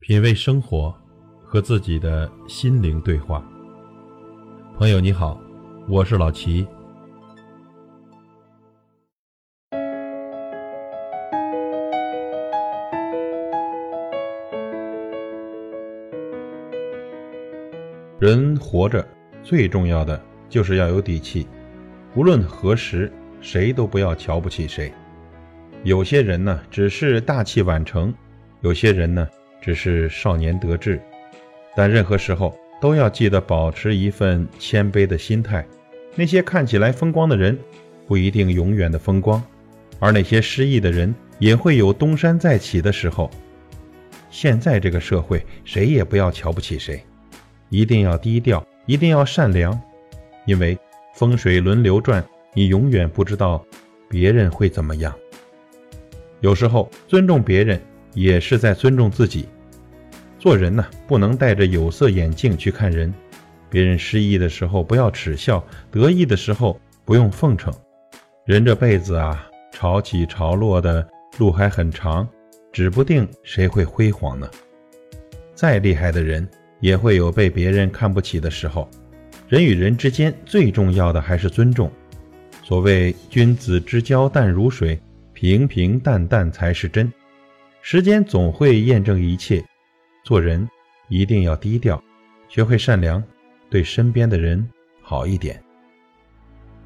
品味生活，和自己的心灵对话。朋友你好，我是老齐。人活着最重要的就是要有底气，无论何时，谁都不要瞧不起谁。有些人呢，只是大器晚成；有些人呢，只是少年得志。但任何时候都要记得保持一份谦卑的心态。那些看起来风光的人，不一定永远的风光；而那些失意的人，也会有东山再起的时候。现在这个社会，谁也不要瞧不起谁，一定要低调，一定要善良，因为风水轮流转，你永远不知道别人会怎么样。有时候尊重别人也是在尊重自己。做人呢，不能戴着有色眼镜去看人。别人失意的时候不要耻笑，得意的时候不用奉承。人这辈子啊，潮起潮落的路还很长，指不定谁会辉煌呢。再厉害的人也会有被别人看不起的时候。人与人之间最重要的还是尊重。所谓君子之交淡如水。平平淡淡才是真，时间总会验证一切。做人一定要低调，学会善良，对身边的人好一点。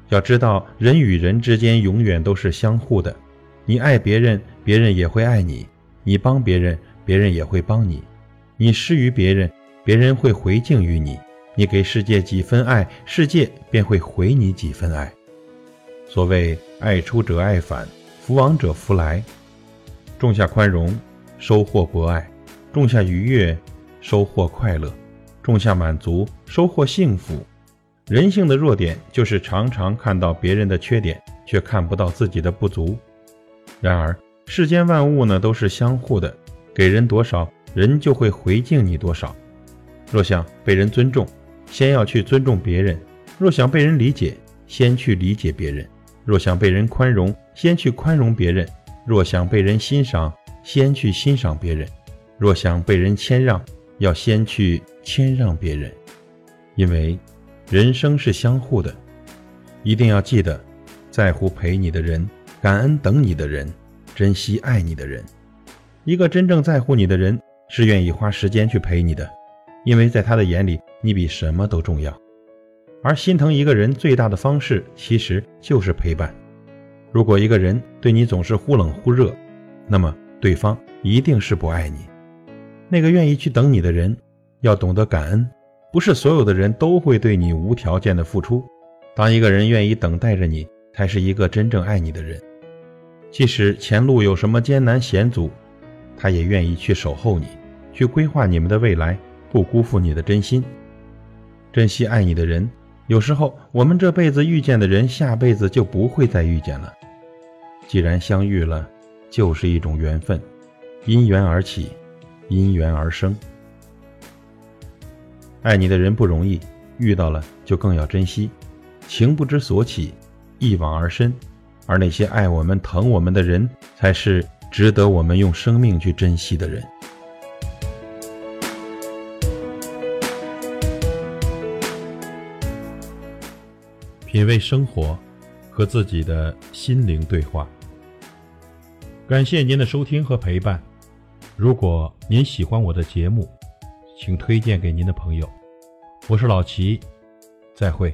要知道，人与人之间永远都是相互的。你爱别人，别人也会爱你；你帮别人，别人也会帮你；你施于别人，别人会回敬于你；你给世界几分爱，世界便会回你几分爱。所谓爱出者爱返。福往者福来，种下宽容，收获博爱；种下愉悦，收获快乐；种下满足，收获幸福。人性的弱点就是常常看到别人的缺点，却看不到自己的不足。然而，世间万物呢都是相互的，给人多少，人就会回敬你多少。若想被人尊重，先要去尊重别人；若想被人理解，先去理解别人。若想被人宽容，先去宽容别人；若想被人欣赏，先去欣赏别人；若想被人谦让，要先去谦让别人。因为人生是相互的，一定要记得，在乎陪你的人，感恩等你的人，珍惜爱你的人。一个真正在乎你的人，是愿意花时间去陪你的，因为在他的眼里，你比什么都重要。而心疼一个人最大的方式，其实就是陪伴。如果一个人对你总是忽冷忽热，那么对方一定是不爱你。那个愿意去等你的人，要懂得感恩。不是所有的人都会对你无条件的付出。当一个人愿意等待着你，才是一个真正爱你的人。即使前路有什么艰难险阻，他也愿意去守候你，去规划你们的未来，不辜负你的真心。珍惜爱你的人。有时候，我们这辈子遇见的人，下辈子就不会再遇见了。既然相遇了，就是一种缘分，因缘而起，因缘而生。爱你的人不容易，遇到了就更要珍惜。情不知所起，一往而深。而那些爱我们、疼我们的人，才是值得我们用生命去珍惜的人。品味生活，和自己的心灵对话。感谢您的收听和陪伴。如果您喜欢我的节目，请推荐给您的朋友。我是老齐，再会。